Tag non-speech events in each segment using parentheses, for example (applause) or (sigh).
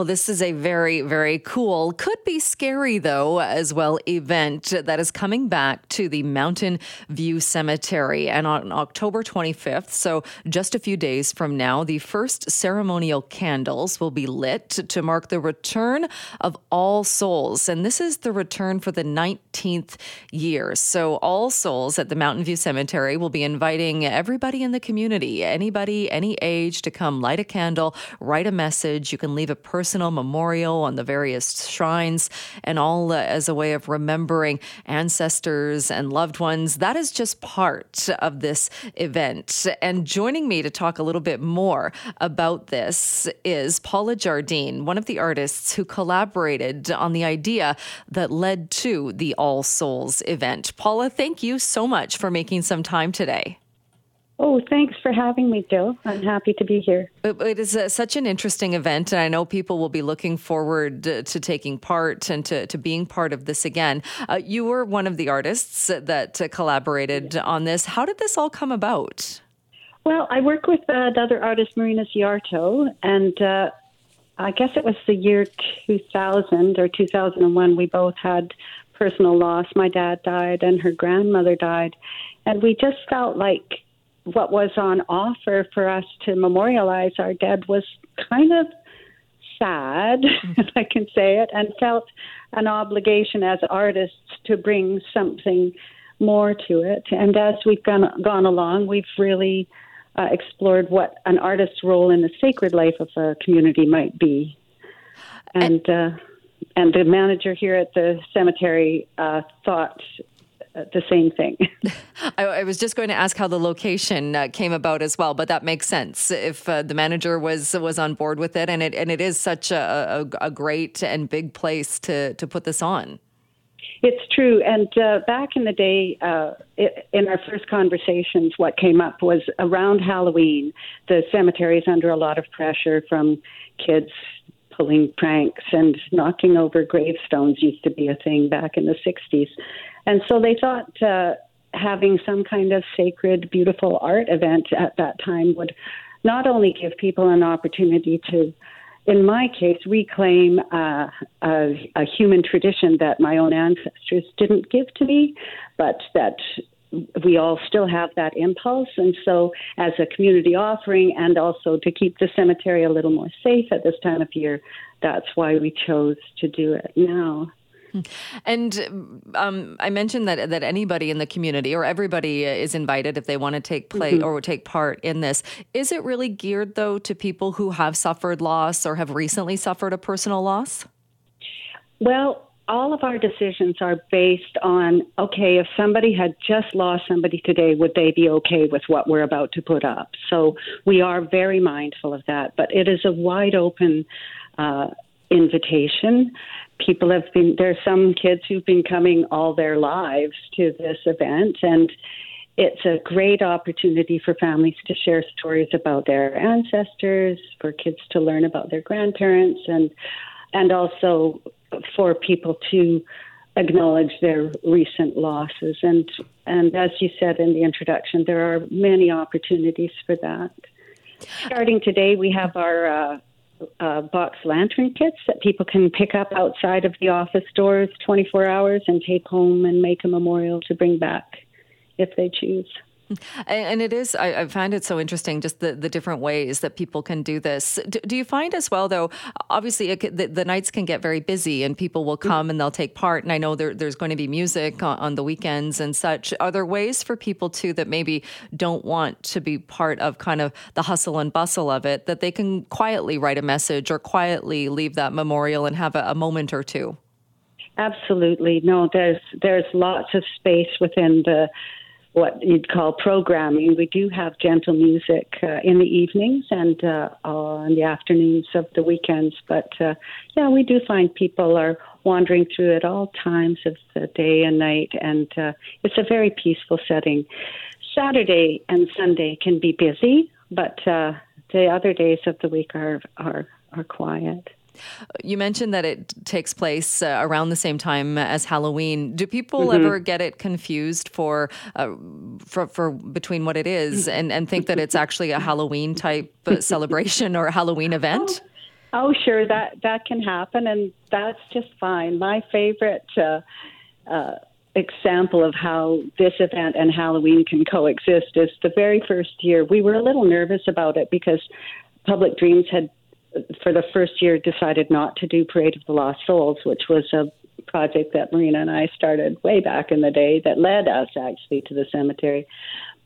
Well, this is a very, very cool, could be scary though, as well, event that is coming back to the Mountain View Cemetery. And on October 25th, so just a few days from now, the first ceremonial candles will be lit to mark the return of All Souls. And this is the return for the 19th year. So, All Souls at the Mountain View Cemetery will be inviting everybody in the community, anybody, any age, to come light a candle, write a message. You can leave a person personal memorial on the various shrines, and all as a way of remembering ancestors and loved ones. That is just part of this event. And joining me to talk a little bit more about this is Paula Jardine, one of the artists who collaborated on the idea that led to the All Souls event. Paula, thank you so much for making some time today. Oh, thanks for having me, Jill. I'm happy to be here. it is uh, such an interesting event, and I know people will be looking forward to, to taking part and to, to being part of this again. Uh, you were one of the artists that uh, collaborated on this. How did this all come about? Well, I work with another artist, Marina Szijarto, and uh, I guess it was the year 2000 or 2001. We both had personal loss. My dad died, and her grandmother died. And we just felt like what was on offer for us to memorialize our dead was kind of sad, (laughs) if I can say it, and felt an obligation as artists to bring something more to it. And as we've gone, gone along, we've really uh, explored what an artist's role in the sacred life of a community might be. And, uh, and the manager here at the cemetery uh, thought the same thing. (laughs) I, I, was just going to ask how the location uh, came about as well, but that makes sense if uh, the manager was was on board with it, and it and it is such a, a, a great and big place to to put this on. It's true, and uh, back in the day, uh, it, in our first conversations, what came up was around Halloween. The cemetery is under a lot of pressure from kids pulling pranks and knocking over gravestones used to be a thing back in the 60s. And so they thought uh, having some kind of sacred, beautiful art event at that time would not only give people an opportunity to, in my case, reclaim uh, a, a human tradition that my own ancestors didn't give to me, but that we all still have that impulse. And so, as a community offering, and also to keep the cemetery a little more safe at this time of year, that's why we chose to do it now. And um, I mentioned that that anybody in the community or everybody is invited if they want to take play mm-hmm. or take part in this. Is it really geared though to people who have suffered loss or have recently suffered a personal loss? Well, all of our decisions are based on okay, if somebody had just lost somebody today, would they be okay with what we're about to put up? So we are very mindful of that, but it is a wide open uh, invitation people have been there are some kids who've been coming all their lives to this event and it's a great opportunity for families to share stories about their ancestors for kids to learn about their grandparents and and also for people to acknowledge their recent losses and and as you said in the introduction there are many opportunities for that starting today we have our uh, uh, box lantern kits that people can pick up outside of the office doors 24 hours and take home and make a memorial to bring back if they choose. (laughs) And it is, I, find it so interesting, just the, the different ways that people can do this. Do, do you find as well, though, obviously it, the, the, nights can get very busy and people will come mm-hmm. and they'll take part. And I know there, there's going to be music on, on, the weekends and such. Are there ways for people, too, that maybe don't want to be part of kind of the hustle and bustle of it, that they can quietly write a message or quietly leave that memorial and have a, a moment or two? Absolutely. No, there's there's lots of space within the what you'd call programming. We do have gentle music uh, in the evenings and uh, on the afternoons of the weekends. But uh, yeah, we do find people are wandering through at all times of the day and night, and uh, it's a very peaceful setting. Saturday and Sunday can be busy, but uh, the other days of the week are are are quiet. You mentioned that it takes place uh, around the same time as Halloween. Do people mm-hmm. ever get it confused for, uh, for, for between what it is and and think that it's actually a Halloween type (laughs) celebration or a Halloween event? Oh, sure, that that can happen, and that's just fine. My favorite uh, uh, example of how this event and Halloween can coexist is the very first year we were a little nervous about it because Public Dreams had, for the first year, decided not to do Parade of the Lost Souls, which was a project that Marina and I started way back in the day that led us actually to the cemetery.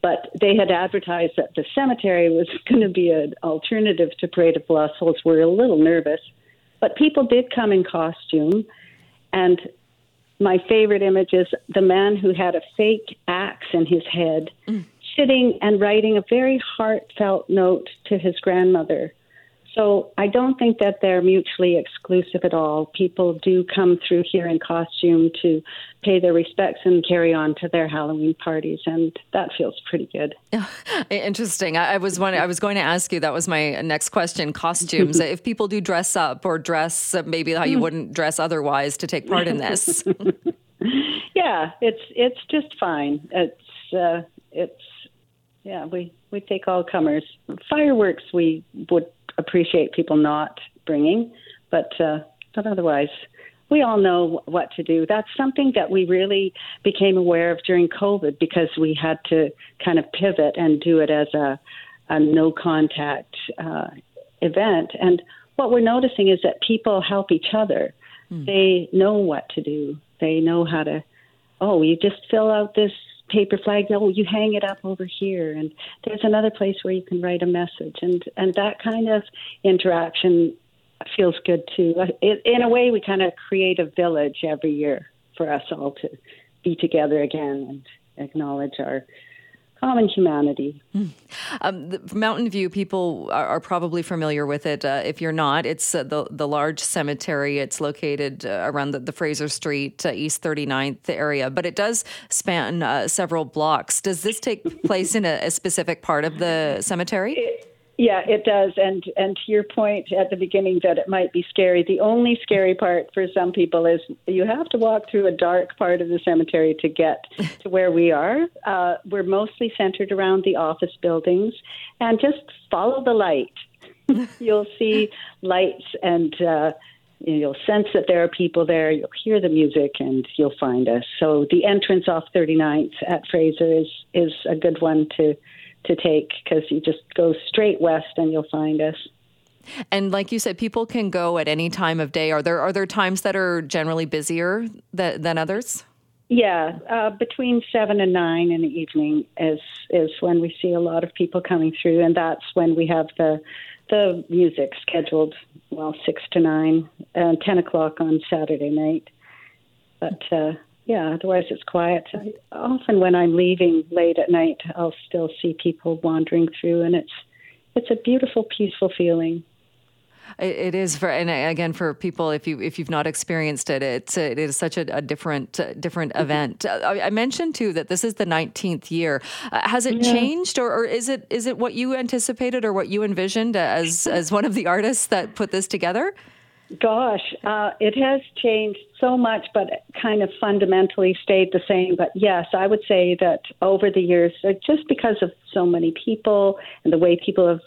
But they had advertised that the cemetery was (laughs) going to be an alternative to Parade of the Lost Souls. We we're a little nervous, but people did come in costume. And my favorite image is the man who had a fake axe in his head, mm. sitting and writing a very heartfelt note to his grandmother so I don't think that they're mutually exclusive at all. People do come through here in costume to pay their respects and carry on to their Halloween parties, and that feels pretty good. (laughs) Interesting. I was one, I was going to ask you. That was my next question. Costumes. if people do dress up or dress maybe how you mm. wouldn't dress otherwise to take part in this. (laughs) yeah, it's it's just fine. It's uh, it's yeah. We we take all comers. Fireworks we would appreciate people not bringing, but uh, but otherwise, we all know what to do. That's something that we really became aware of during COVID because we had to kind of pivot and do it as a, a no contact uh, event. And what we're noticing is that people help each other. Mm. They know what to do. They know how to. Oh, you just fill out this paper flag. No, you hang it up over here, and there's another place where you can write a message, and and that kind of interaction feels good too. Uh, it, in a way, we kind of create a village every year for us all to be together again and acknowledge our common humanity. Mm. Um, Mountain View people are, are, probably familiar with it. Uh, if you're not, it's uh, the the large cemetery. It's located uh, around the, the, Fraser Street uh, East 39th area, but it does span uh, several blocks. Does this take (laughs) place in a, a specific part of the cemetery? It, yeah, it does. And and to your point at the beginning that it might be scary, the only scary part for some people is you have to walk through a dark part of the cemetery to get (laughs) to where we are. Uh, we're mostly centered around the office buildings, and just follow the light. (laughs) You'll see lights and. Uh, you'll sense that there are people there. You'll hear the music, and you'll find us. So the entrance off 39th at Fraser is is a good one to to take because you just go straight west and you'll find us. And like you said, people can go at any time of day. Are there are there times that are generally busier that, than others? Yeah, uh, between seven and nine in the evening is is when we see a lot of people coming through, and that's when we have the the music scheduled. Well, six to nine, and ten o'clock on Saturday night. But uh, yeah, otherwise it's quiet. I, often when I'm leaving late at night, I'll still see people wandering through, and it's it's a beautiful, peaceful feeling. It is for, and again for people if you if you've not experienced it, it's it is such a, a different uh, different mm-hmm. event. I, I, mentioned too that this is the 19th year. Uh, has it yeah. changed, or, or is it is it what you anticipated or what you envisioned as as one of the artists that put this together? Gosh, uh, it has changed so much, but kind of fundamentally stayed the same. But yes, I would say that over the years, uh, just because of so many people and the way people have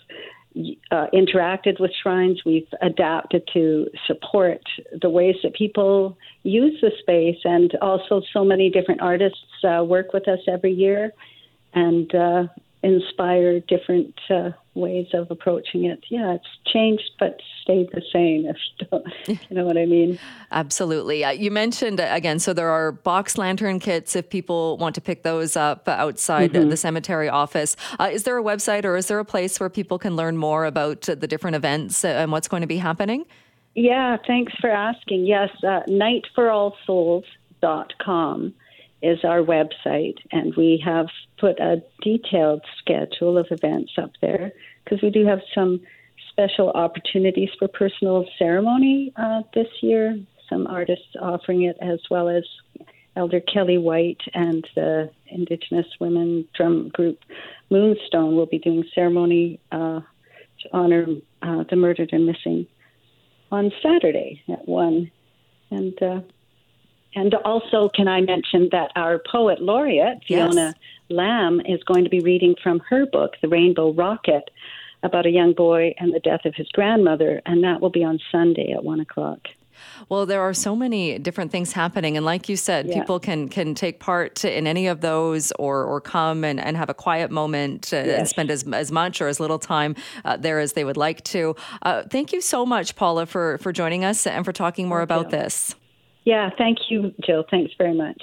uh, interacted with shrines, we've adapted to support the ways that people use the space, and also so many different artists uh, work with us every year. And uh, inspire different uh, ways of approaching it. Yeah, it's changed but stayed the same. If you, (laughs) don't, you know what I mean. Absolutely. Uh, you mentioned uh, again. So there are box lantern kits if people want to pick those up outside mm-hmm. the cemetery office. Uh, is there a website or is there a place where people can learn more about the different events and what's going to be happening? Yeah, thanks for asking. Yes, uh, nightforallsouls.com is our website, and we have put a detailed schedule of events up there because we do have some special opportunities for personal ceremony uh, this year. Some artists offering it, as well as Elder Kelly White and the Indigenous women drum group Moonstone will be doing ceremony uh, to honor uh, the murdered and missing on Saturday at one. And uh, and also, can I mention that our poet laureate, Fiona yes. Lam, is going to be reading from her book, The Rainbow Rocket, about a young boy and the death of his grandmother, and that will be on Sunday at one o'clock. Well, there are so many different things happening, and like you said, yeah. people can can take part in any of those, or or come and, and have a quiet moment uh, yes. and spend as as much or as little time uh, there as they would like to. Uh, thank you so much, Paula, for for joining us and for talking more thank about you. this. Yeah, thank you, Jill. Thanks very much.